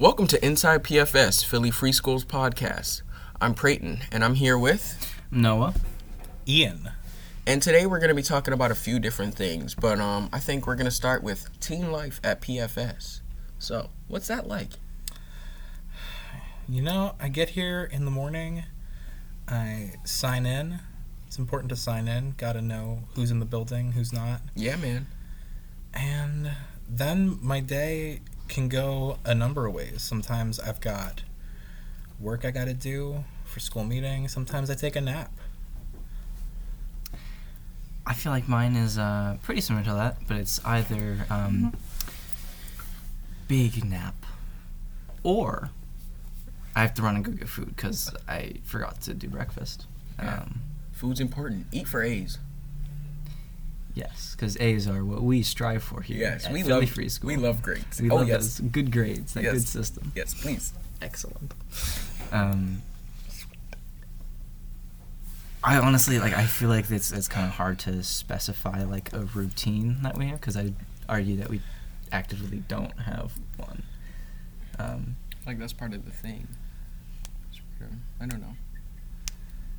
Welcome to Inside PFS, Philly Free Schools podcast. I'm Prayton, and I'm here with. Noah. Ian. And today we're going to be talking about a few different things, but um, I think we're going to start with teen life at PFS. So, what's that like? You know, I get here in the morning, I sign in. It's important to sign in. Got to know who's in the building, who's not. Yeah, man. And then my day can go a number of ways. Sometimes I've got work I got to do for school meeting. Sometimes I take a nap. I feel like mine is uh, pretty similar to that, but it's either um, big nap or I have to run and go get food because I forgot to do breakfast. Yeah. Um, Food's important. Eat for A's. Yes, because A's are what we strive for here. Yes, at we Philly love Free School. We love grades. We oh love yes, those good grades, that Yes. good system. yes, please. Excellent. Um, I honestly like. I feel like it's it's kind of hard to specify like a routine that we have because I argue that we actively don't have one. Um, Like that's part of the thing. I don't know.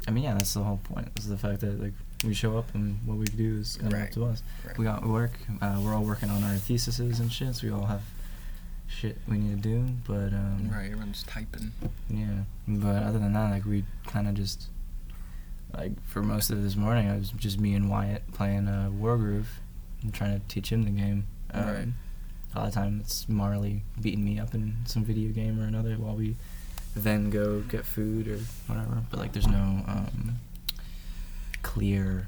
I mean, yeah, that's the whole point. Is the fact that like we show up and what we do is kind of Right. up to us. Right. We got work. Uh, we're all working on our theses and shit. So we all have shit we need to do. But um, Right, everyone's typing. Yeah, but other than that, like we kind of just like for most of this morning, I was just me and Wyatt playing uh, Wargroove and trying to teach him the game. Um, Right. A lot of time it's Marley beating me up in some video game or another while we then go get food or whatever. But like, there's no um, clear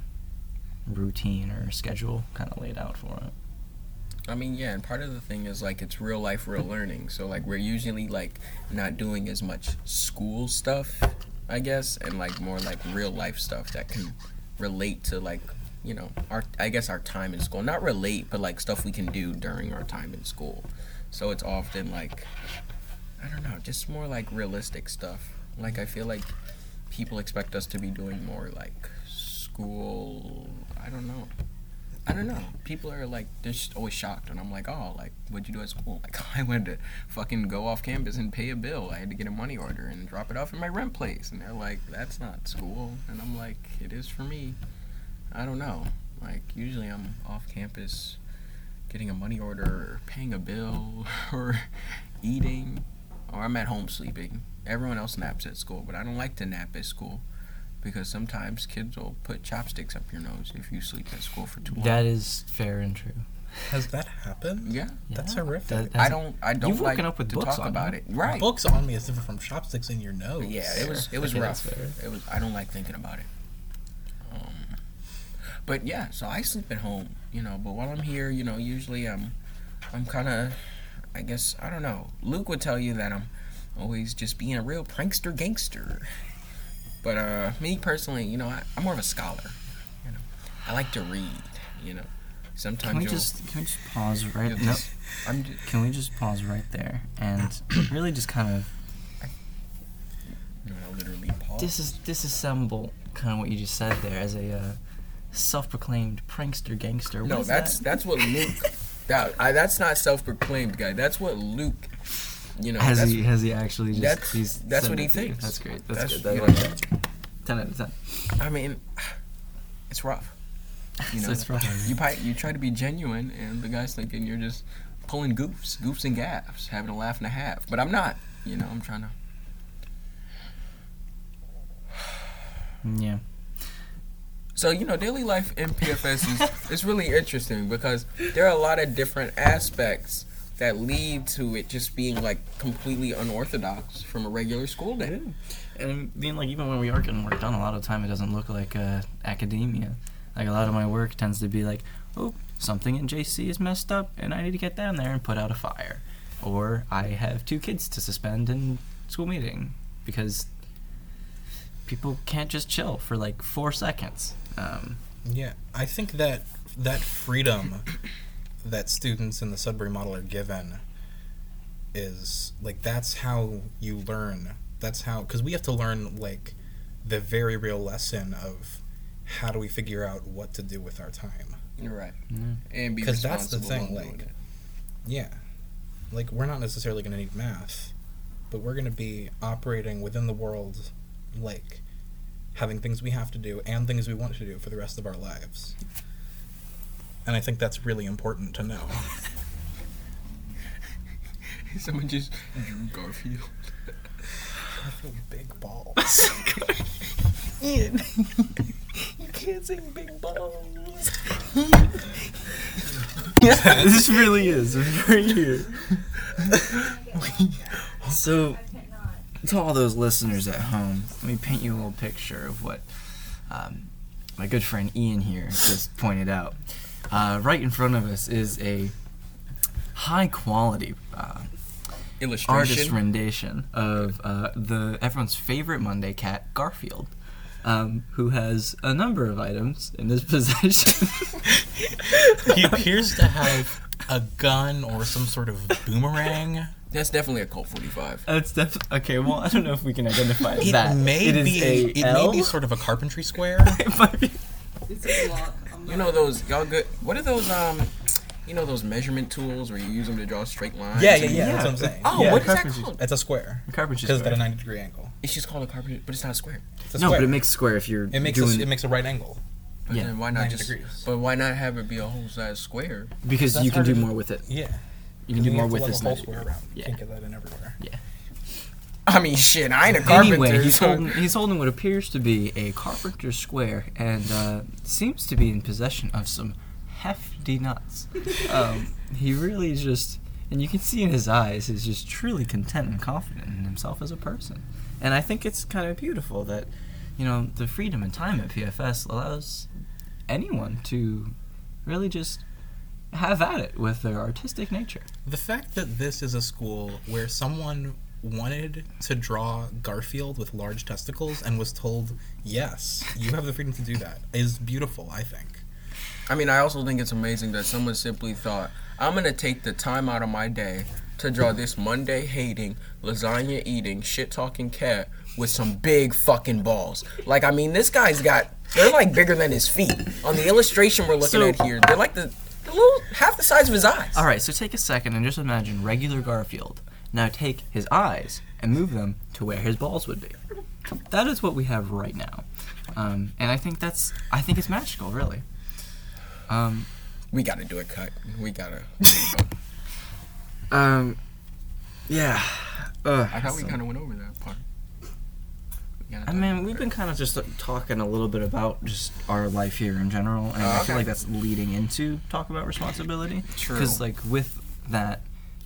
routine or schedule kind of laid out for it. I mean, yeah, and part of the thing is like it's real life, real learning. So like we're usually like not doing as much school stuff, I guess, and like more like real life stuff that can relate to like you know our I guess our time in school. Not relate, but like stuff we can do during our time in school. So it's often like I don't know, just more like realistic stuff. Like I feel like people expect us to be doing more like school. I don't know. I don't know. People are like, they're just always shocked, and I'm like, oh, like, what'd you do at school? Like, I went to fucking go off campus and pay a bill. I had to get a money order and drop it off in my rent place, and they're like, that's not school, and I'm like, it is for me. I don't know. Like, usually I'm off campus, getting a money order, or paying a bill, or eating, or I'm at home sleeping. Everyone else naps at school, but I don't like to nap at school. Because sometimes kids will put chopsticks up your nose if you sleep at school for too long. That is fair and true. Has that happened? Yeah, That's Yeah, horrific. that- I has- don't. I don't You've like woken up with to books talk on about you. it. Right. Books on me is different from chopsticks in your nose. Yeah, it was. It was rough. It was. I don't like thinking about it. Um, but yeah, so I sleep at home. You know, but while I'm here, you know, usually I'm, I'm kind of, I guess I don't know. Luke would tell you that I'm always just being a real prankster gangster. But uh, me personally, you know, I, I'm more of a scholar. You know, I like to read. You know, sometimes Can we just can we just pause right? No, just- I'm just, Can we just pause right there and really just kind of you know, I literally dis- disassemble kind of what you just said there as a uh, self-proclaimed prankster gangster? What No, that's that? that's what Luke. that, I, that's not self-proclaimed guy. That's what Luke. You know. has he has he actually just that's- he's that's what he thinks. That's great. That's, That's- good. you know, like. Ten out of ten. I mean, it's rough. You know, So it's rough. You pi- you try to be genuine, and the guy's thinking you're just pulling goofs, goofs and gaffs, having a laugh and a half. But I'm not. You know, I'm trying to. Yeah. So you know, daily life in PFS is is really interesting because there are a lot of different aspects that lead to it just being like completely unorthodox from a regular school day. And I mean, like even when we are getting work done, a lot of the time it doesn't look like uh, academia. Like a lot of my work tends to be like, oh, something in JC is messed up, and I need to get down there and put out a fire, or I have two kids to suspend in school meeting because people can't just chill for like four seconds. Um, Yeah, I think that that freedom that students in the Sudbury model are given is like that's how you learn. That's how because we have to learn like the very real lesson of how do we figure out what to do with our time. You're right. Yeah. And be 'Cause that's the thing, like- Yeah, like we're not necessarily going to need math, but we're going to be operating within the world like having things we have to do and things we want to do for the rest of our lives. And I think that's really important to know. Someone just drew Garfield. Big balls. Ian, you can't sing big balls. yeah, this really is right here. so, to all those listeners at home, let me paint you a little picture of what um, my good friend Ian here just pointed out. Uh, right in front of us is a high quality uh, Illustration. artist rendition of uh, the everyone's favorite Monday cat, Garfield, um, who has a number of items in his possession. he appears to have a gun or some sort of boomerang. That's definitely a Colt 45. That's definitely okay. Well, I don't know if we can identify It that. may It is be a it L? may be sort of a carpentry square. It might be- It's a block. I'm You know those y'all good. What are those um? You know those measurement tools where you use them to draw straight lines. yeah, yeah, and- yeah, That's what I'm saying. Oh, Yeah, what is that carpentry- called? It's a square Carpentry because it's got a square. 90 degree angle. It's just called a carpenter, but it's not a square. It's a No, square. but it makes square if you're it makes doing a, it makes a right angle. But Yeah, then why not 90 just? degrees. But why not have it be a whole size square? because That's you can do harder to- more with it. Yeah. You can do more with love this a whole square degree. around. You Yeah. can't get that in everywhere. I mean, shit, I ain't a carpenter. Anyway, he's so- holding he's holding what appears to be a carpenter square and uh, seems to be in possession of some hefty nuts. Um, he really just and you can see in his eyes he's just truly content and confident in himself as a person. And I think it's kind of beautiful that you know the freedom and time at PFS allows anyone to really just have at it with their artistic nature. The fact that this is a school where someone wanted to draw Garfield with large testicles and was told, yes, you have the freedom to do that, is beautiful, I think. I mean, I also think it's amazing that someone simply thought, I'm gonna take the time out of my day to draw this Monday hating, lasagna eating, shit talking cat with some big fucking balls. Like, I mean, this guy's got, they're like bigger than his feet. On the illustration we're looking So- at here, they're like the, the little, half the size of his eyes. All right, so take a second and just imagine regular Garfield. Now take his eyes and move them to where his balls would be. That is what we have right now, um, and I think that's I think it's magical, really. Um, We gotta do a cut. We gotta. um, yeah. Uh, I thought we kind of went over that part. I mean, we've been kind of just uh, talking a little bit about just our life here in general, and Oh, I okay. feel like that's leading into talk about responsibility. True. Because like with that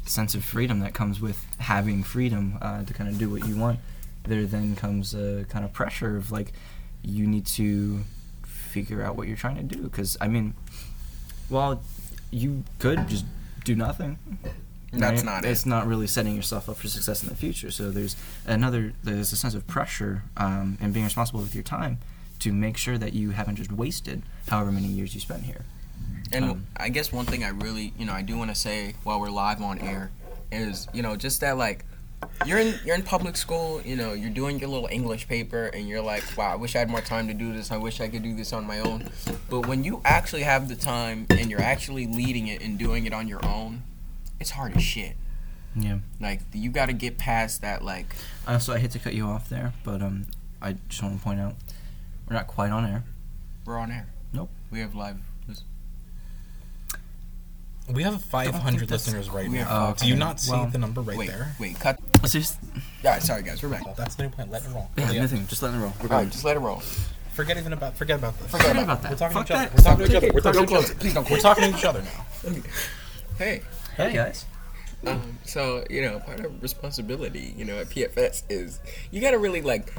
sense of freedom that comes with having freedom uh, to kind of do what you want, there then comes a kind of pressure of like you need to figure out what you're trying to do. Because I mean, well, you could just do nothing. That's right? not It's it. not really setting yourself up for success in the future. So there's another there's a sense of pressure um, and being responsible with your time to make sure that you haven't just wasted however many years you spent here. And Um, I guess one thing I really, you know, I do want to say while we're live on air is, you know, just that like you're in you're in public school, you know, you're doing your little English paper and you're like, wow, I wish I had more time to do this. I wish I could do this on my own. But when you actually have the time and you're actually leading it and doing it on your own, it's hard as shit. Yeah. Like you got to get past that like Also, I hate to cut you off there, but um, I just want to point out we're not quite on air. we're on air. Nope. We have live We have 500 that's- listeners right we have now. Oh, Do you not see Well, the number right Wait, there? wait, cut. Let's just Yeah, sorry guys, we're back. That's the new plan. Let it roll. yeah, Yeah. nothing. Just let it roll. We're All going. right, just let it roll. Forget even about. Forget about this. Forget Forget about that. We're talking Fuck to each other. We're talking to each other. We're talking to each other. Please don't We're talking to each other now. Hey. Hey guys. Um, so you know, part of responsibility, you know, at PFS is you got to really like,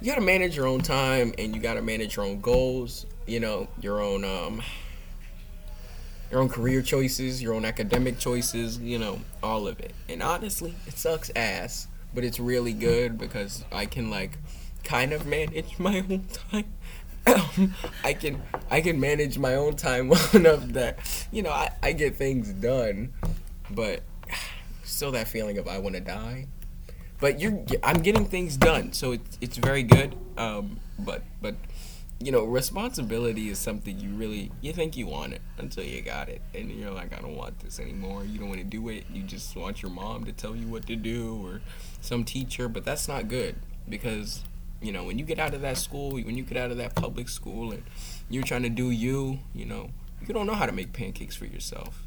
you got to manage your own time and you got to manage your own goals. You know, your own um, your own career choices, your own academic choices. You know, all of it. And honestly, it sucks ass, but it's really good because I can like kind of manage my own time. I can I can manage my own time well enough that you know I, I get things done, but still that feeling of I want to die. But you're I'm getting things done, so it's it's very good. Um, but but you know, responsibility is something you really you think you want it until you got it, and you're like, I don't want this anymore. You don't want to do it. You just want your mom to tell you what to do or some teacher, but that's not good because you know when you get out of that school, when you get out of that public school, and you're trying to do you, you know, you don't know how to make pancakes for yourself.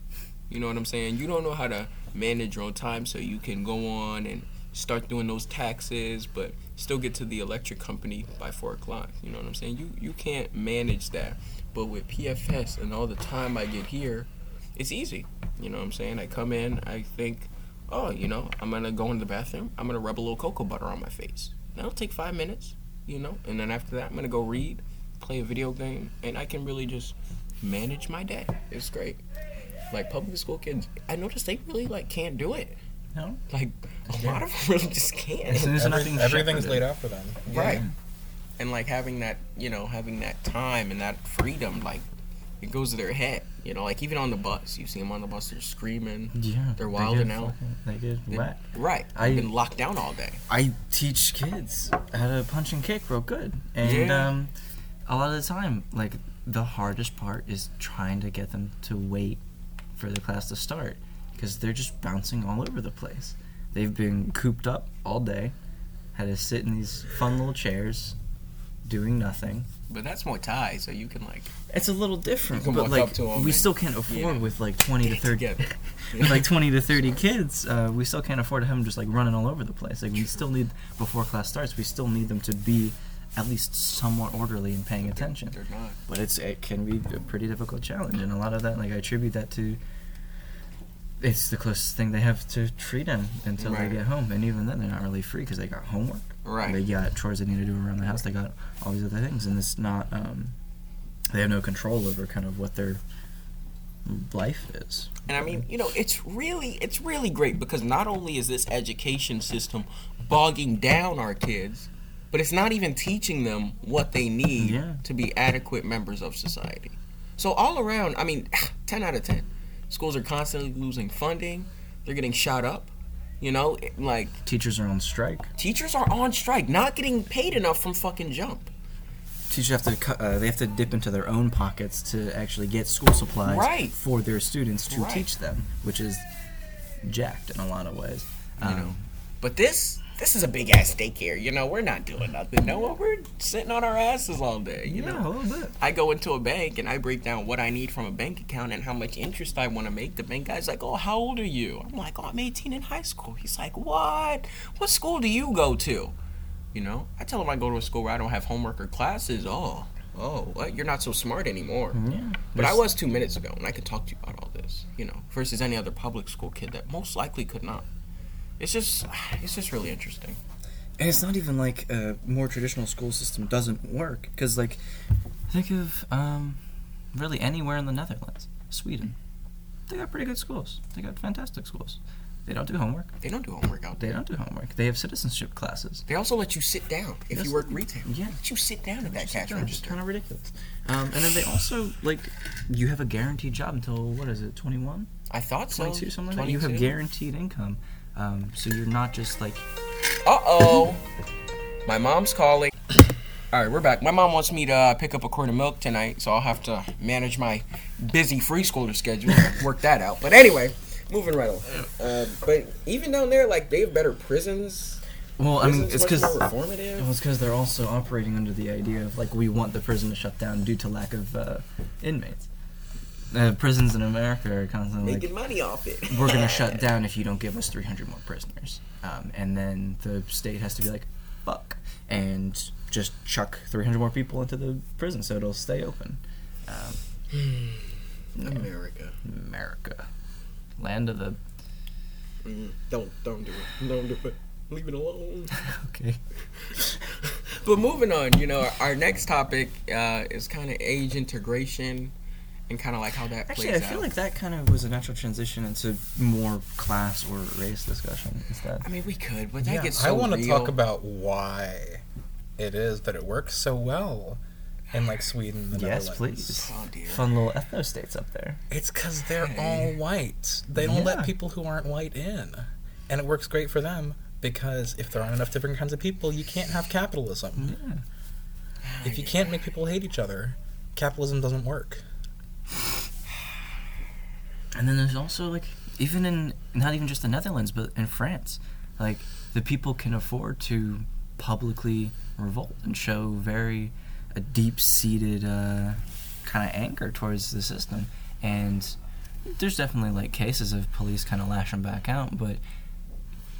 You know what I'm saying? You don't know how to manage your own time so you can go on and start doing those taxes, but still get to the electric company by four o'clock. You know what I'm saying? You you can't manage that. But with PFS and all the time I get here, it's easy. You know what I'm saying? I come in, I think, oh, you know, I'm gonna go in the bathroom, I'm gonna rub a little cocoa butter on my face. That'll take five minutes, you know, and then after that I'm gonna go read, play a video game, and I can really just manage my day. It's great. Like public school kids, I noticed they really like can't do it. No. Like a lot of them really just can't. soon as Every- nothing's everything's shepherded. laid out for them. Right. And like having that, you know, having that time and that freedom, like it goes to their head. You know, like even on the bus, you see them on the bus, they're screaming. Yeah. They're they wilding out. fucking- They get wet. Right. I- I've been locked down all day. I teach kids how to punch and kick real good, and Yeah. um, a lot of the time, like the hardest part is trying to get them to wait for the class to start because they're just bouncing all over the place. They've been cooped up all day, had to sit in these fun little chairs, doing nothing. But that's Muay Thai, so you can like It's a little different, but like up to 'em we still can't afford know, with like twenty to thirty, with like twenty to thirty kids. Uh, we still can't afford to have them just like running all over the place. Like we still need before class starts, we still need them to be at least somewhat orderly and paying attention. They're not. But it's it can be a pretty difficult challenge, and a lot of that, like I attribute that to. It's the closest thing they have to freedom until Right. they get home, and even then they're not really free because they got homework. Right. They got chores they need to do around the house. They got all these other things, and it's not. Um, they have no control over kind of what their life is. And I mean, you know, it's really it's really great because not only is this education system bogging down our kids, but it's not even teaching them what they need Yeah. to be adequate members of society. So all around, I mean, 10 out of 10. Schools are constantly losing funding. They're getting shot up. You know, like Teachers are on strike. teachers are on strike, not getting paid enough from fucking jump. Teachers have to cut, uh, they have to dip into their own pockets to actually get school supplies Right. for their students to Right. teach them, which is jacked in a lot of ways. You Um, know. But this this is a big ass daycare. You know, we're not doing nothing. No, we're sitting on our asses all day. You yeah, know. a little bit. I go into a bank and I break down what I need from a bank account and how much interest I want to make. The bank guy's like, "Oh, how old are you?" I'm like, "Oh, I'm 18 in high school." He's like, "What? What school do you go to?" You know, I tell him I go to a school where I don't have homework or classes. Oh, oh, what? You're not so smart anymore. Mm-hmm. Yeah. But I was two minutes ago, and I could talk to you about all this. You know, versus any other public school kid that most likely could not. It's just, it's just really interesting. And it's not even like a more traditional school system doesn't work. Because, like, think of um, really anywhere in the Netherlands, Sweden. They got pretty good schools. They got fantastic schools. They don't do homework. They don't do homework out They don't do homework. They have citizenship classes. They also let you sit down if Yes. you work retail. Yeah. Let you sit down at that cash It's register. kind of ridiculous. Um, and then they also like you have a guaranteed job until what is it, 21, I thought so. 22, something like that. You have 22. guaranteed income, um, so you're not just like Uh oh. My mom's calling. All right, we're back. My mom wants me to uh, pick up a quart of milk tonight, so I'll have to manage my busy free schooler schedule. work that out. But anyway, moving right on. Uh, but even down there, like they have better prisons. well, I mean, Prisons it's because well, it's because they're also operating under the idea of like we want the prison to shut down due to lack of uh, inmates. Uh, prisons in America are constantly like, Making money off it. we're gonna shut down if you don't give us 300 more prisoners. Um, and then the state has to be like, fuck, and just chuck 300 more people into the prison so it'll stay open. Um, America. America, land of the. Mm, don't don't do it. Don't do it. Leave it alone. Okay. But moving on, you know, our next topic uh, is kind of age integration and kind of like how that Actually, plays I feel out. like that kind of was a natural transition into more class or race discussion instead. I mean, we could, but that Yeah, gets so I want to talk about why it is that it works so well in like Sweden. The Yes, please. Oh dear. Fun little ethno states up there. It's because they're Hey. all white. They don't Yeah. let people who aren't white in, and it works great for them because if there aren't enough different kinds of people, you can't have capitalism. Yeah. Ah, if you can't make people hate each other, capitalism doesn't work. And then there's also like even in not even just the Netherlands, but in France, like the people can afford to publicly revolt and show very a deep-seated uh, kind of anger towards the system. And there's definitely like cases of police kind of lashing back out, but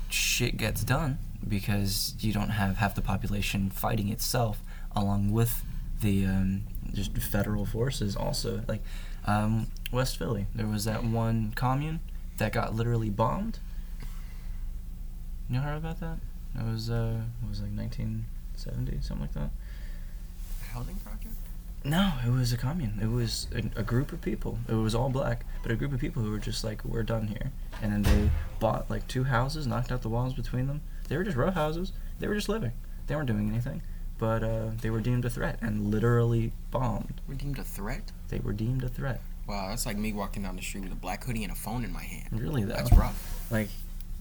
shit gets done because you don't have half the population fighting itself along with the um, just federal forces also like um, west philly there was that one commune that got literally bombed you heard about that it was uh it was like 1970 something like that Housing project? no, it was a commune. It was a, a group of people. It was all black, but a group of people who were just like, "We're done here." And then they bought like two houses, knocked out the walls between them. They were just row houses. They were just living. They weren't doing anything, but uh, they were deemed a threat and literally bombed. We're deemed a threat? They were deemed a threat. Wow, that's like me walking down the street with a black hoodie and a phone in my hand. Really though. That's rough. Like,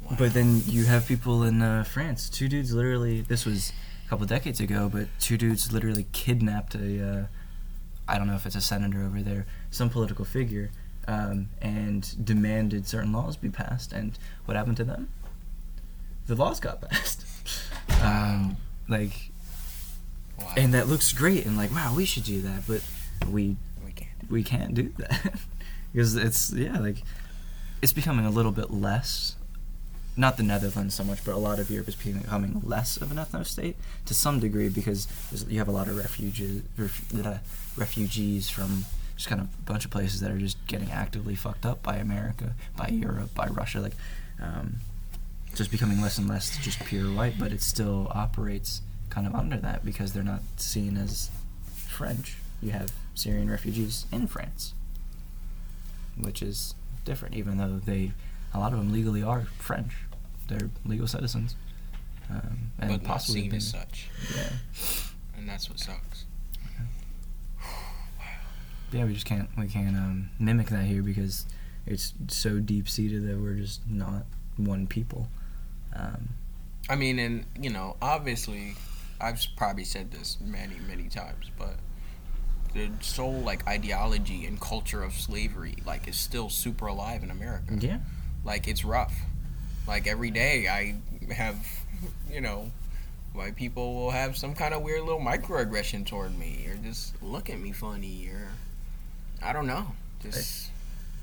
Wow. but then you have people in uh, France. Two dudes literally. This was a couple decades ago, but two dudes literally kidnapped a. Uh, I don't know if it's a senator over there, some political figure, um, and demanded certain laws be passed. And what happened to them? The laws got passed. um, like, Wow. and that looks great, and like, wow, we should do that, but we we can't. we can't do that because it's yeah like it's becoming a little bit less not the netherlands so much but a lot of europe is becoming less of an ethno state to some degree because you have a lot of refugees ref, uh, refugees from just kind of a bunch of places that are just getting actively fucked up by america by europe by russia like um, just becoming less and less just pure white but it still operates kind of under that because they're not seen as french you have Syrian refugees in France, which is different, even though they, a lot of them legally are French. They're legal citizens, um, and but not possibly seen been, as such. yeah. And that's what sucks. Yeah, we just can't we can't um, mimic that here because it's so deep seated that we're just not one people. Um, I mean, and, you know, obviously, I've probably said this many, many times, but the sole, like, ideology and culture of slavery, like, is still super alive in America. yeah, Like, it's rough. Like, every day I have, you know, white people will have some kind of weird little microaggression toward me or just look at me funny or, I don't know. Just.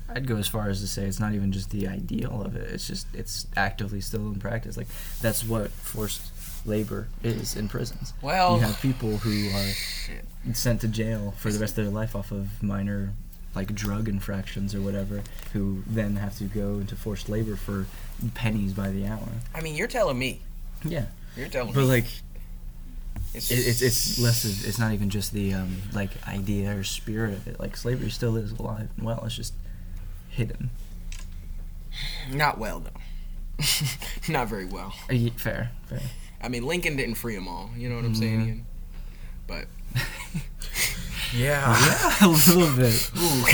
I'd go as far as to say it's not even just the ideal of it. It's just it's actively still in practice. Like that's what forced labor is in prisons. Well, you have people who are shit. sent to jail for the rest of their life off of minor like drug infractions or whatever who then have to go into forced labor for pennies by the hour I mean, you're telling me. yeah You're telling but me. But like It's, it, it's it's less of it's not even just the um like idea or spirit of it like slavery still is alive and well it's just hidden Not well, though. Not very well. Uh, fair fair I mean, Lincoln didn't free them all. You know what I'm saying? Mhm. Ian? But Yeah. yeah a little bit ooh,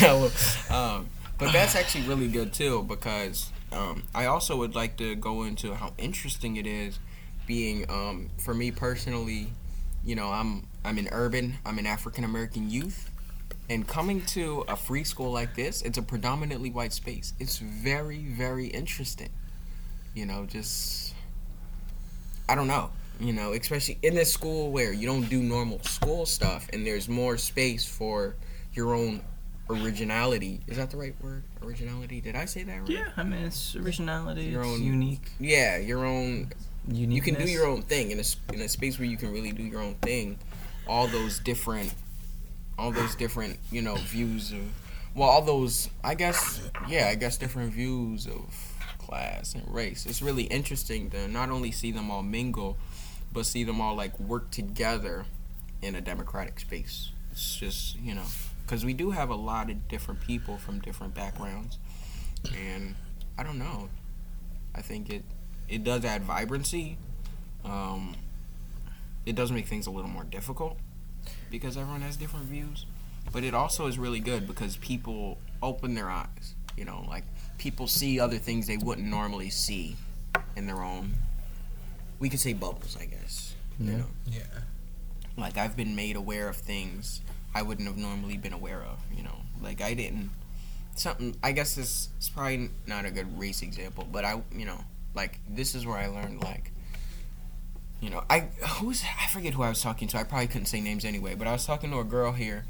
um, but that's actually really good too because um, I also would like to go into how interesting it is being um, for me personally. You know, I'm I'm an urban. I'm an African American youth. And coming to a free school like this, it's a predominantly white space. It's very, very interesting. You know, just I don't know. You know, especially in this school where you don't do normal school stuff and there's more space for your own originality. Is that the right word? Originality? Did I say that right? yeah i mean it's originality Your it's own unique Yeah, your own unique you can do your own thing in a, in a space where you can really do your own thing all those different all those different you know views of well all those i guess yeah i guess different views of class and race it's really interesting to not only see them all mingle but see them all like work together in a democratic space it's just you know because we do have a lot of different people from different backgrounds and i don't know i think it it does add vibrancy. Um, it does make things a little more difficult because everyone has different views. But it also is really good because people open their eyes. You know, like people see other things they wouldn't normally see in their own. We could say bubbles, I guess. You Yeah. know, Yeah. like I've been made aware of things I wouldn't have normally been aware of. You know, like I didn't something. I guess this is probably not a good race example, but I you know like this is where I learned like. You know, I who's I forget who I was talking to. I probably couldn't say names anyway, but I was talking to a girl here,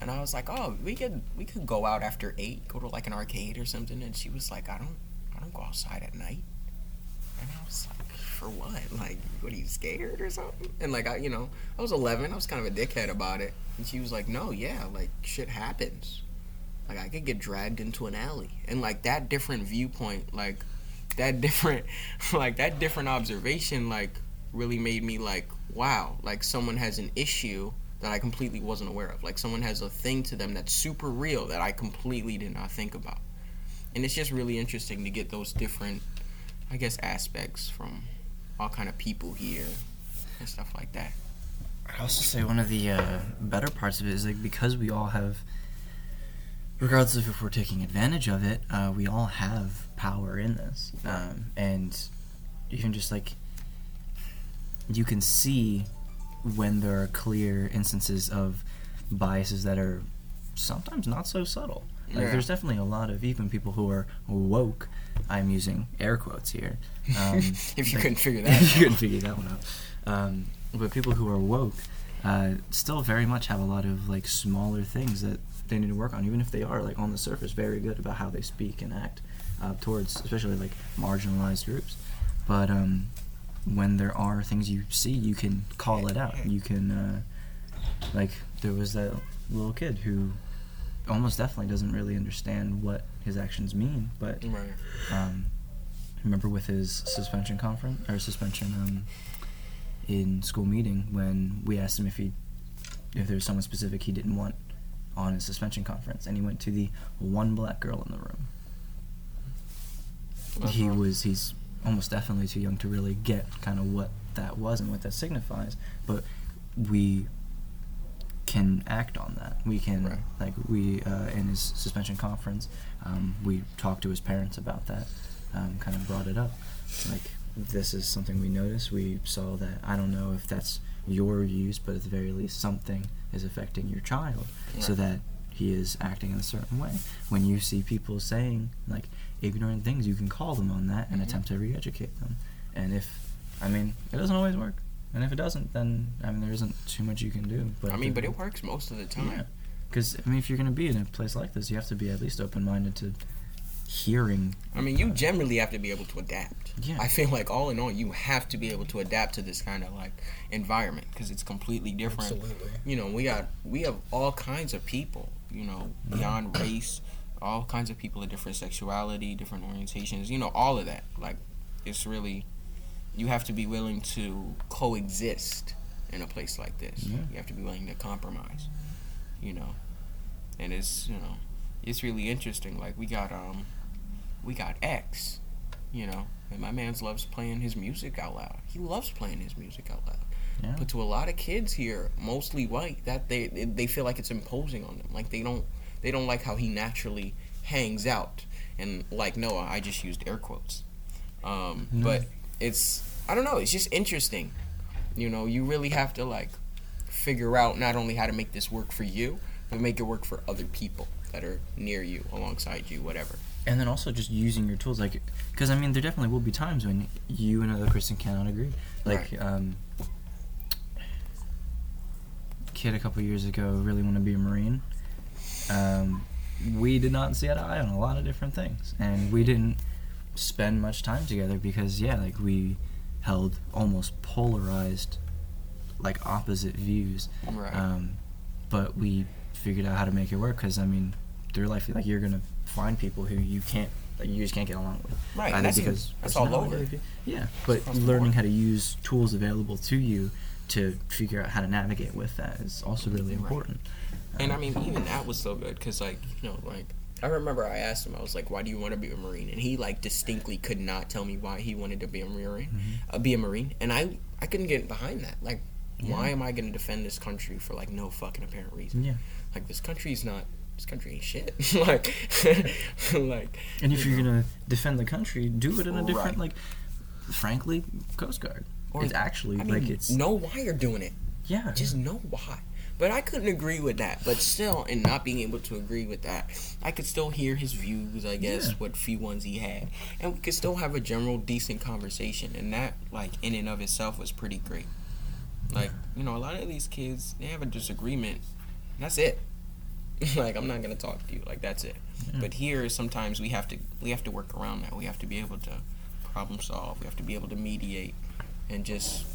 and I was like, "Oh, we could we could go out after eight, go to like an arcade or something." And she was like, "I don't I don't go outside at night." And I was like, "For what? Like, what are you scared or something?" And like, I you know, I was 11. I was kind of a dickhead about it. And she was like, "No, yeah, like shit happens. Like I could get dragged into an alley." And like that different viewpoint, like that different, like that different observation, like really made me like, wow, like someone has an issue that I completely wasn't aware of. Like someone has a thing to them that's super real that I completely did not think about. And it's just really interesting to get those different, I guess, aspects from all kind of people here and stuff like that. I'd also say one of the uh, better parts of it is like because we all have, regardless of if we're taking advantage of it, uh, we all have power in this, um, and even just like you can see when there are clear instances of biases that are sometimes not so subtle. Like Yeah. there's definitely a lot of even people who are woke. I'm using air quotes here. Um, If you like- couldn't figure that you couldn't figure that one out. Um, but people who are woke uh, still very much have a lot of like smaller things that they need to work on, even if they are like on the surface very good about how they speak and act uh, towards, especially like marginalized groups. But um, when there are things you see, you can call it out. You can, uh, like, there was that little kid who almost definitely doesn't really understand what his actions mean, but Right. um, remember with his suspension conference or suspension um, in school meeting when we asked him if he if there was someone specific he didn't want on his suspension conference and he went to the one black girl in the room he Uh-huh. was he's almost definitely too young to really get kind of what that was and what that signifies but we can act on that. We can Right. like we uh, in his suspension conference um, we talked to his parents about that um, kind of brought it up. Like this is something we noticed. We saw that i don't know if that's your views but at the very least something is affecting your child so that he is acting in a certain way. When you see people saying like ignorant things you can call them on that and Mhm. attempt to re-educate them and if i mean it doesn't always work and if it doesn't then i mean there isn't too much you can do but I mean, the- but it works most of the time. yeah because i mean if you're going to be in a place like this you have to be at least open-minded to hearing I mean, you generally have to be able to adapt. Yeah. I feel like all in all, you have to be able to adapt to this kind of like environment because it's completely different. Absolutely. You know, we got we have all kinds of people. You know, beyond race, all kinds of people of different sexuality, different orientations. You know, all of that. Like, it's really you have to be willing to coexist in a place like this. Yeah. You have to be willing to compromise. You know, and it's you know, it's really interesting. Like we got um, we got X, you know, and my man's loves playing his music out loud. He loves playing his music out loud. yeah But to a lot of kids here, mostly white, that they they feel like it's imposing on them. Like they don't they don't like how he naturally hangs out. And like Noah, I just used air quotes. Um, No. But it's I don't know. It's just interesting. You know, you really have to like figure out not only how to make this work for you, but make it work for other people that are near you, alongside you, whatever. and then also just using your tools like because i mean there definitely will be times when you and another person cannot agree like Right. um kid a couple years ago really want to be a marine um we did not see eye to eye on a lot of different things and we didn't spend much time together because yeah like we held almost polarized like opposite views Right. um, but we figured out how to make it work because I mean, through life, like you're gonna find people who you can't, like you just can't get along with. Right, Either that's- because that's all over. Yeah, but learning how to use tools available to you to figure out how to navigate with that is also really Right. And I mean, even that was so good because, like, you know, like I remember I asked him, I was like, "Why do you want to be a marine?" And he like distinctly could not tell me why he wanted to be a marine, Mm-hmm. uh, be a marine. And I I couldn't get behind that. Like, why am I going to defend this country for like no fucking apparent reason? yeah, Like, this country's not. This country ain't shit. like, like. and if you you're know. gonna defend the country, do it in a different, Right. like, frankly, Coast Guard. Or- it's actually I mean, like it's know why you're doing it. Yeah. Just know why. But I couldn't agree with that. But still, and not being able to agree with that, I could still hear his views, I guess, Yeah. what few ones he had. And we could still have a general decent conversation. And that, like, in and of itself was pretty great. Like, you know, a lot of these kids, they have a disagreement. That's it. like, I'm not going to talk to you. Like, that's it. Yeah. But here, sometimes we have to we have to work around that. We have to be able to problem solve. We have to be able to mediate and just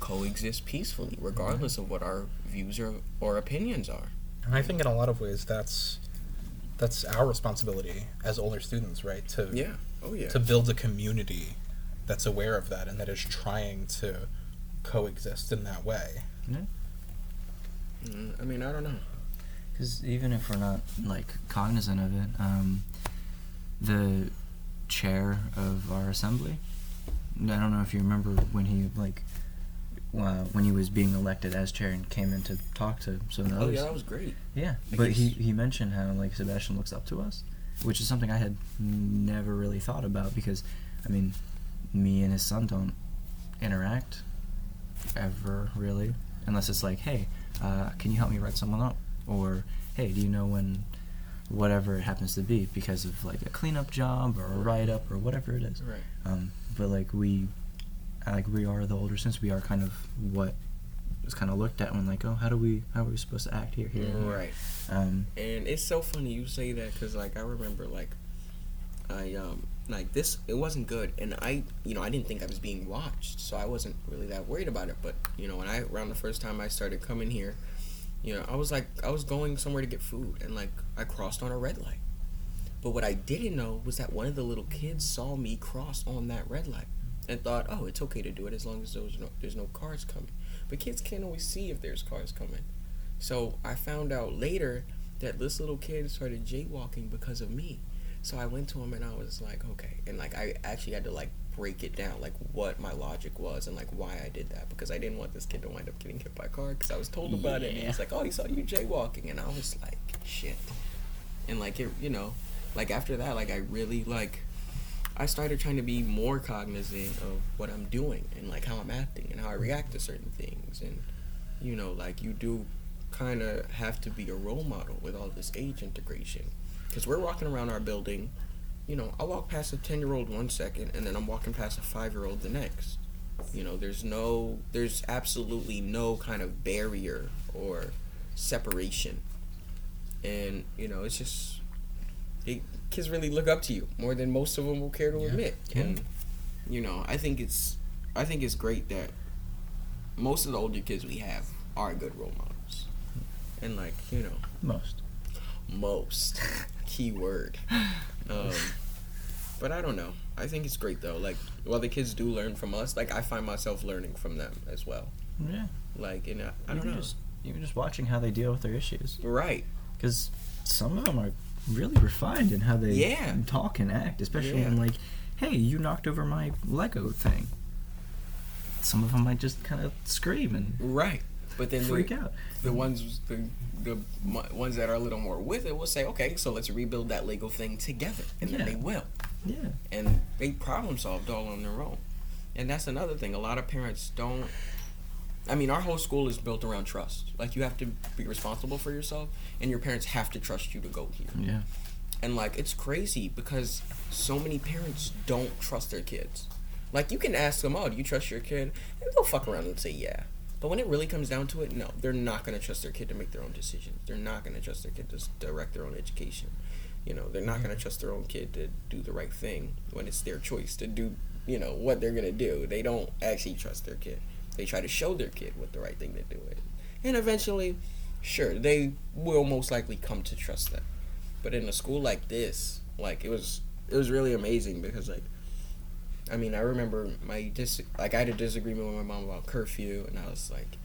coexist peacefully, regardless of what our views or, or opinions are. And I think in a lot of ways that's that's our responsibility as older students, right? To Yeah. Oh yeah. to build a community that's aware of that and that is trying to coexist in that way. Mm, I mean, I don't know. Because even if we're not like cognizant of it, um, the chair of our assembly, I don't know if you remember when he like uh, when he was being elected as chair and came in to talk to some of the Oh others. yeah, that was great. Yeah, but he, he mentioned how like Sebastian looks up to us, which is something I had never really thought about because, I mean, me and his son don't interact ever really, unless it's like, hey, uh, can you help me write someone up, or hey, do you know when, whatever it happens to be, because of like a cleanup job or a write up or whatever it is. Right. Um, but like we, like we are the older since we are kind of what is kind of looked at when like, oh, how do we, how are we supposed to act here, here? Right. Um, And it's so funny you say that because like I remember like I um like this it wasn't good and I you know I didn't think I was being watched so I wasn't really that worried about it but you know when I around the first time I started coming here you know I was like I was going somewhere to get food and like I crossed on a red light but what I didn't know was that one of the little kids saw me cross on that red light and thought oh it's okay to do it as long as there's no there's no cars coming but kids can't always see if there's cars coming so I found out later that this little kid started jaywalking because of me. So I went to him and I was like, okay. And like I actually had to like break it down, like what my logic was and like why I did that because I didn't want this kid to wind up getting hit by a car because I was told about it and he Yeah. was like, oh, he saw you jaywalking and I was like, shit. And like it, you know, like after that, like I really like. I started trying to be more cognizant of what I'm doing and like how I'm acting and how I react to certain things. And you know like you do kind of have to be a role model with all this age integration. Because we're walking around our building you know i walk past a 10 year old one second and then i'm walking past a 5 year old the next. You know there's no there's absolutely no kind of barrier or separation. And you know it's just it, kids really look up to you more than most of them will care to Yeah. admit. Yeah. and you know i think it's i think it's great that most of the older kids we have are good role models. And like you know most. most. Key word. Um, but i don't know. I think it's great though. Like while the kids do learn from us like i find myself learning from them as well. Yeah. like and I, I don't even know. Just, even just watching how they deal with their issues, right. Because some of them are really refined in how they Yeah. talk and act, especially Yeah. when like, hey, you knocked over my Lego thing. Some of them might just kind of scream and right but then freak the, out. the ones the the ones that are a little more with it will say okay so let's rebuild that lego thing together and Yeah. then they will Yeah. and they problem solved all on their own. And that's another thing. A lot of parents don't. I mean, our whole school is built around trust. Like you have to be responsible for yourself, and your parents have to trust you to go here. Yeah. And like it's crazy because so many parents don't trust their kids. Like you can ask them, "Oh, do you trust your kid?" And they'll fuck around and say, "Yeah." But when it really comes down to it, no, they're not gonna trust their kid to make their own decisions. They're not gonna trust their kid to direct their own education. You know, they're not gonna trust their own kid to do the right thing when it's their choice to do. You know what they're gonna do. They don't actually trust their kid. They try to show their kid what the right thing to do is, and eventually, sure, they will most likely come to trust them. But in a school like this, like it was, it was really amazing because like, I mean, I remember my dis like I had a disagreement with my mom about curfew, and I was like,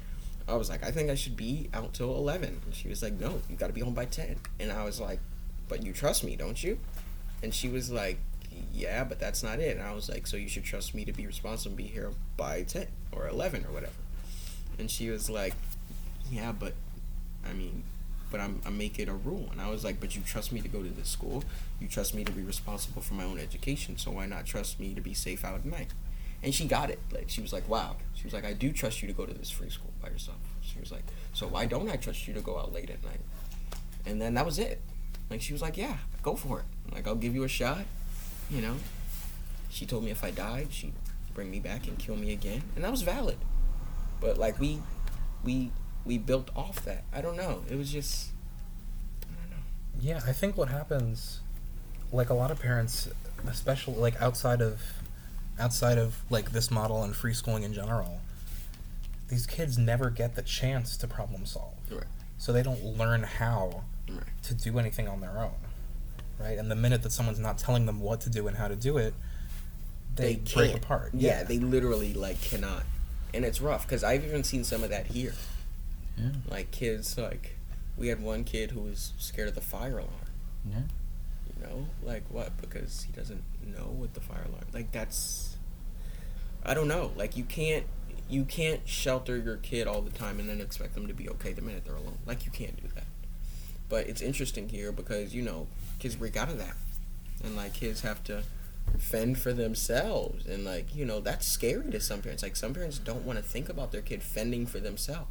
I was like, I think I should be out till eleven. And she was like, No, you got to be home by ten. And I was like, But you trust me, don't you? And she was like, Yeah, but that's not it. And I was like, So you should trust me to be responsible and be here by ten or eleven or whatever. And she was like, Yeah, but I mean, but I'm I'm making a rule. And I was like, But you trust me to go to this school. You trust me to be responsible for my own education. So why not trust me to be safe out at night? and she got it. Like she was like, wow. She was like, I do trust you to go to this free school by yourself. She was like, so why don't I trust you to go out late at night? And then that was it. Like she was like, yeah, go for it. Like I'll give you a shot. You know. She told me if I died, she'd bring me back and kill me again, and that was valid. But like we, we, we built off that. I don't know. It was just. I don't know. Yeah, I think what happens, like a lot of parents, especially like outside of, outside of like this model and free schooling in general, these kids never get the chance to problem solve. Right. So they don't learn how Right. to do anything on their own, right? And the minute that someone's not telling them what to do and how to do it, they, they break can't. apart. Yeah, they literally like cannot, and it's rough because I've even seen some of that here. Yeah. Like kids, like we had one kid who was scared of the fire alarm. Yeah. You know, like what? Because he doesn't know what the fire alarm. Like that's. I don't know. Like you can't. You can't shelter your kid all the time and then expect them to be okay the minute they're alone. Like you can't do that. But it's interesting here because you know kids break out of that, and like kids have to fend for themselves, and like you know that's scary to some parents. Like some parents don't want to think about their kid fending for themselves.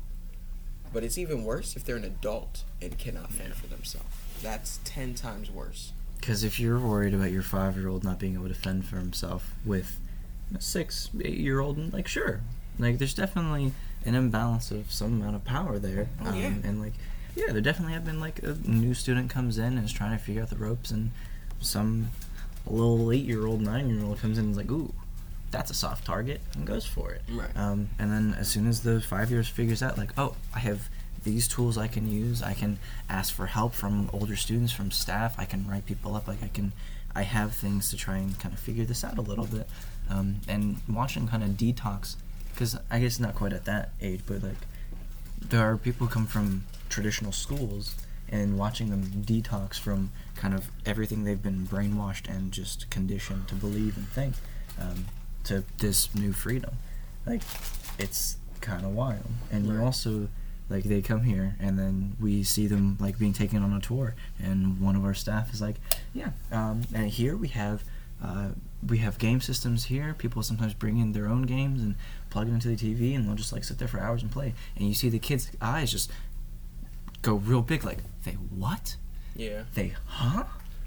But it's even worse if they're an adult and cannot fend for themselves. That's ten times worse. Because if you're worried about your five year old not being able to fend for himself with a six, eight year old, like, sure. Like, there's definitely an imbalance of some amount of power there. Um, Oh, yeah. And, like, yeah, there definitely have been, like, a new student comes in and is trying to figure out the ropes, and some little eight year old, nine year old comes in and is like, ooh, that's a soft target, and goes for it. Right. Um, and then as soon as the five years figures out, like, oh, I have these tools I can use. I can ask for help from older students, from staff. I can write people up. Like I can, I have things to try and kind of figure this out a little bit. Um, and watching kind of detox, because I guess not quite at that age, but like there are people who come from traditional schools and watching them detox from kind of everything they've been brainwashed and just conditioned to believe and think um, to this new freedom. Like it's kind of wild. And you Right. also like they come here and then we see them like being taken on a tour. And one of our staff is like yeah um, and here we have uh, we have game systems here. People sometimes bring in their own games and plug it into the tv and they'll just like sit there for hours and play. And you see the kids eyes just go real big like they what Yeah. they huh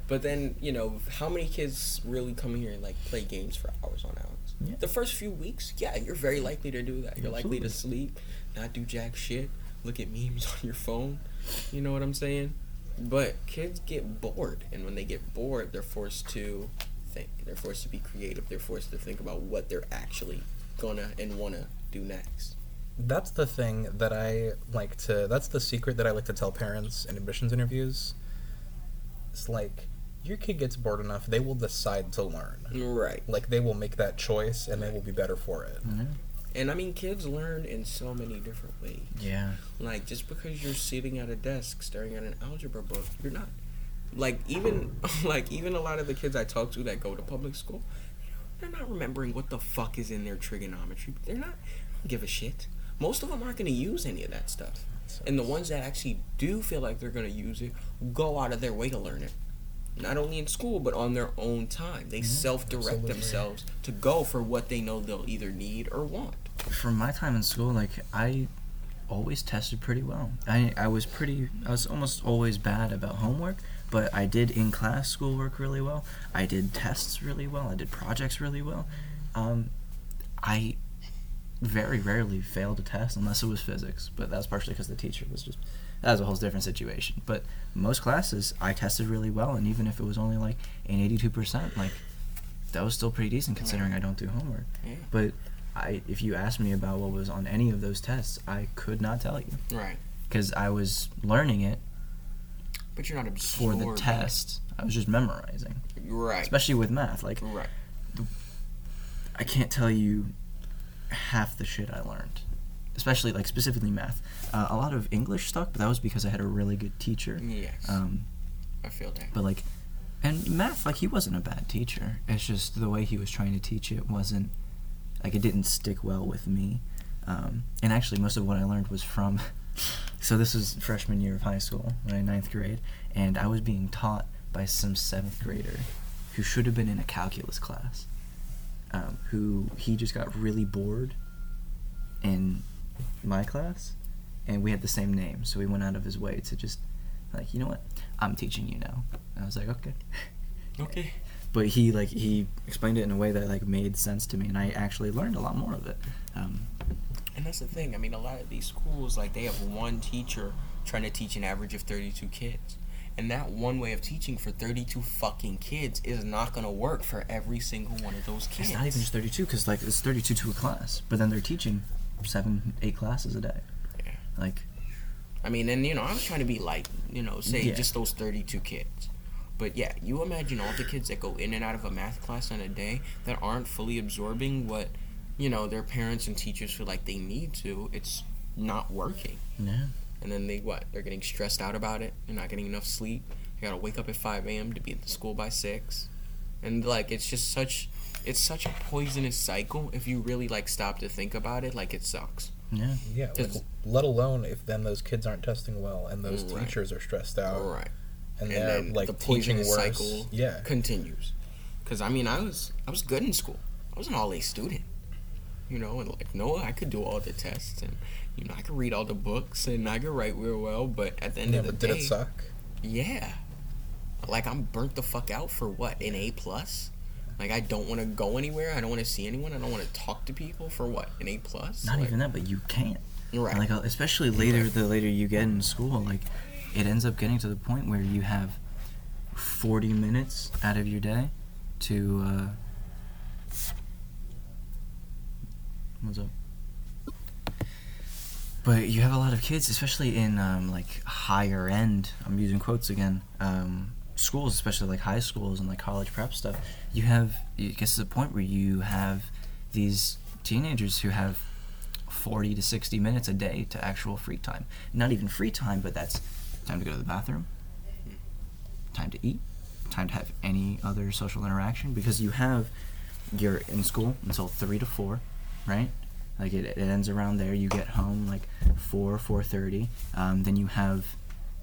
But then, you know, how many kids really come here and like play games for hours on hours? Yeah. The first few weeks, yeah, you're very likely to do that. You're likely to sleep, not do jack shit, look at memes on your phone. You know what I'm saying? But kids get bored, and when they get bored, they're forced to think. They're forced to be creative. They're forced to think about what they're actually gonna and wanna do next. That's the thing that I like to. That's the secret that I like to tell parents in admissions interviews. It's like your kid gets bored enough, they will decide to learn. Right. Like they will make that choice, and they will be better for it. Mm-hmm. And I mean, kids learn in so many different ways. yeah Like just because you're sitting at a desk staring at an algebra book, you're not. Like even like even a lot of the kids I talk to that go to public school, they're not remembering what the fuck is in their trigonometry. They're not give a shit. Most of them aren't going to use any of that stuff. And the ones that actually do feel like they're going to use it go out of their way to learn it. Not only in school, but on their own time. They self direct themselves to go for what they know they'll either need or want. from my time in school, like I always tested pretty well. I I was pretty I was almost always bad about homework, but I did in class schoolwork really well. I did tests really well. I did projects really well. Um, I very rarely failed a test unless it was physics, but that's partially because the teacher was just that was a whole different situation. But most classes I tested really well, and even if it was only like an eighty-two percent, like that was still pretty decent considering I don't do homework. Yeah. But I, if you asked me about what was on any of those tests, I could not tell you Right. because I was learning it But you're not absorbing. for the test. I was just memorizing, Right. especially with math. Like Right. I can't tell you half the shit I learned, especially like specifically math. Uh, a lot of English stuck, but that was because I had a really good teacher. Yes. Um, I feel that. but like, and math, like he wasn't a bad teacher. It's just the way he was trying to teach it wasn't like it didn't stick well with me. Um, and actually, most of what I learned was from. so this was freshman year of high school, my ninth grade, and I was being taught by some seventh grader who should have been in a calculus class. Um, who he just got really bored in my class, and we had the same name, so he went out of his way to just like, you know what, I'm teaching you now. And I was like, okay. Okay. But he like he explained it in a way that like made sense to me, and I actually learned a lot more of it. Um, And that's the thing. I mean, a lot of these schools, like, they have one teacher trying to teach an average of 32 kids. And that one way of teaching for 32 fucking kids is not going to work for every single one of those kids. It's not even just 32 because like it's 32 to a class, but then they're teaching seven, eight classes a day. Yeah. Like I mean, and, you know, I was trying to be like, you know, say Yeah. just those 32 kids. But yeah, you imagine all the kids that go in and out of a math class in a day that aren't fully absorbing what, you know, their parents and teachers feel like they need to. It's not working. yeah, and then they what? They're getting stressed out about it. They're not getting enough sleep. They gotta wake up at five a.m. to be at the school by six, and like it's just such, it's such a poisonous cycle. If you really like stop to think about it, like it sucks. yeah, Yeah, like, let alone if then those kids aren't testing well and those Right. teachers are stressed out All right, and, and they're then like the teaching poisonous worse. cycle Yeah, continues. Cause I mean, I was I was good in school. I was an all A student. You know, and like no, I could do all the tests, and you know, I could read all the books, and I could write real well. But at the end yeah. of the But day, did it suck? Yeah. Like I'm burnt the fuck out for what? An A plus? Like I don't want to go anywhere. I don't want to see anyone. I don't want to talk to people for what? An A plus? not Like- even that, but you can't. Right. Like uh, especially later, the later you get in school, like it ends up getting to the point where you have 40 minutes out of your day to. Uh, what's up? But you have a lot of kids, especially in um, like higher end. I'm using quotes again. Um, schools, especially like high schools and like college prep stuff. You have gets to the point where you have these teenagers who have 40 to 60 minutes a day to actual free time. Not even free time, but that's time to go to the bathroom, time to eat, time to have any other social interaction because you have you're in school until 3 to 4, right? Like it, it ends around there. You get home like 4, 4:30. Um, then you have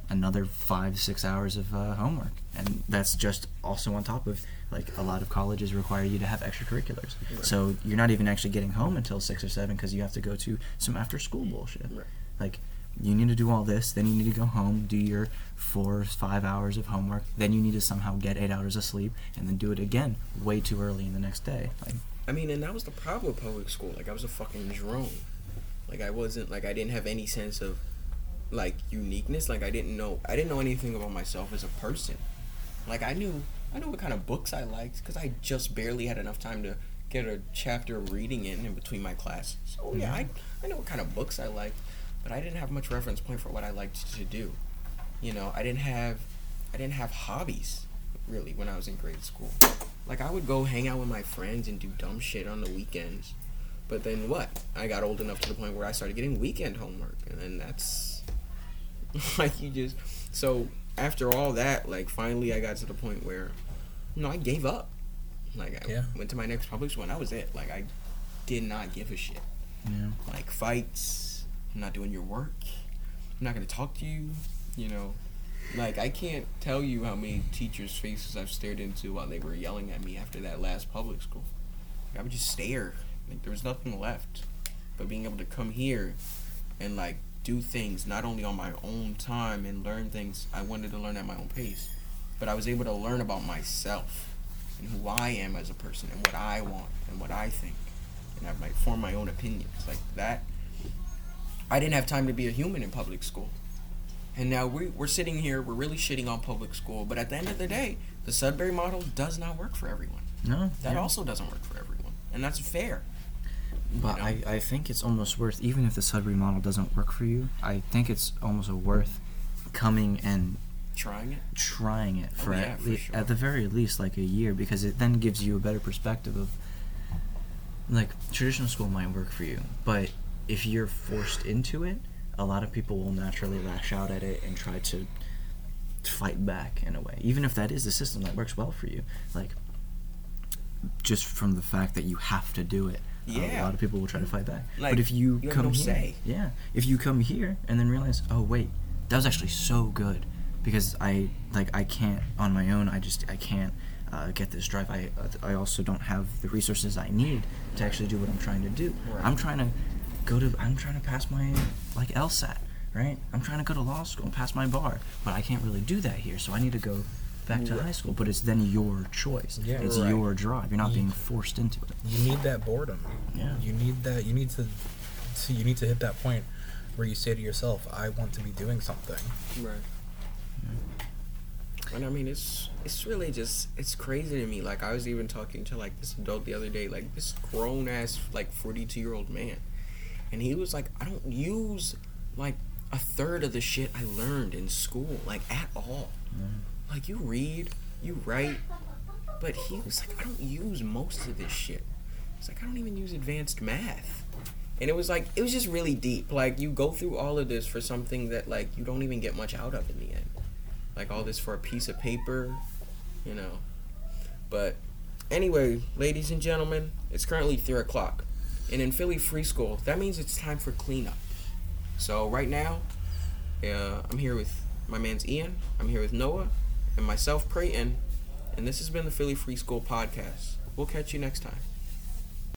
another 5 6 hours of uh, homework. And that's just also on top of like a lot of colleges require you to have extracurriculars. Right. So you're not even actually getting home until 6 or 7 because you have to go to some after school bullshit. Right. Like you need to do all this, then you need to go home, do your four, five hours of homework, then you need to somehow get eight hours of sleep, and then do it again way too early in the next day. Like, I mean, and that was the problem with public school. Like I was a fucking drone. Like I wasn't like I didn't have any sense of like uniqueness. Like I didn't know I didn't know anything about myself as a person. Like I knew I knew what kind of books I liked because I just barely had enough time to get a chapter of reading in in between my classes. So yeah, mm-hmm. I I know what kind of books I liked, but I didn't have much reference point for what I liked to do. You know, I didn't have I didn't have hobbies really when I was in grade school. Like I would go hang out with my friends and do dumb shit on the weekends. But then what? I got old enough to the point where I started getting weekend homework and then that's like you just so after all that, like finally I got to the point where you know, I gave up. Like I Yeah. went to my next public school and that was it. Like I did not give a shit. yeah. Like fights, I'm not doing your work. I'm not gonna talk to you, you know. Like I can't tell you how many teachers' faces I've stared into while they were yelling at me after that last public school. Like, I would just stare. Like there was nothing left. But being able to come here and like do things not only on my own time and learn things I wanted to learn at my own pace, but I was able to learn about myself and who I am as a person and what I want and what I think. And I might form my own opinions. Like that I didn't have time to be a human in public school. And now we, we're sitting here, we're really shitting on public school, but at the end of the day, the Sudbury model does not work for everyone. No. That yeah. also doesn't work for everyone. And that's fair. But know? I, I think it's almost worth, even if the Sudbury model doesn't work for you, I think it's almost worth coming and Trying it. trying it oh, for, Oh, yeah, at, for le- sure. at the very least like a year because it then gives you a better perspective of like traditional school might work for you but if you're forced into it a lot of people will naturally lash out at it and try to fight back in a way even if that is the system that works well for you like just from the fact that you have to do it uh, a lot of people will try to fight back Like, but if you, you come no here say. yeah if you come here and then realize oh wait that was actually so good because i like i can't on my own i just i can't uh, get this drive. I I also don't have the resources I need to actually do what I'm trying to do. Right. I'm trying to go to. I'm trying to pass my like LSAT, right? I'm trying to go to law school and pass my bar, but I can't really do that here. So I need to go back to Right. high school. But it's then your choice. Yeah. it's Right. your drive. You're not You- being forced into it. You need that boredom. Yeah. You need that. You need to. to you need to hit that point where you say to yourself, "I want to be doing something." Right. And I mean, it's it's really just it's crazy to me. Like I was even talking to like this adult the other day, like this grown ass like forty two year old man, and he was like, I don't use like a third of the shit I learned in school, like at all. Like you read, you write, but he was like, I don't use most of this shit. It's like I don't even use advanced math. And it was like it was just really deep. Like you go through all of this for something that like you don't even get much out of in the end. Like all this for a piece of paper, you know. But anyway, ladies and gentlemen, it's currently three o'clock. And in Philly Free School, that means it's time for cleanup. So right now, uh, I'm here with my man's Ian, I'm here with Noah, and myself, Prayton, and this has been the Philly Free School podcast. We'll catch you next time.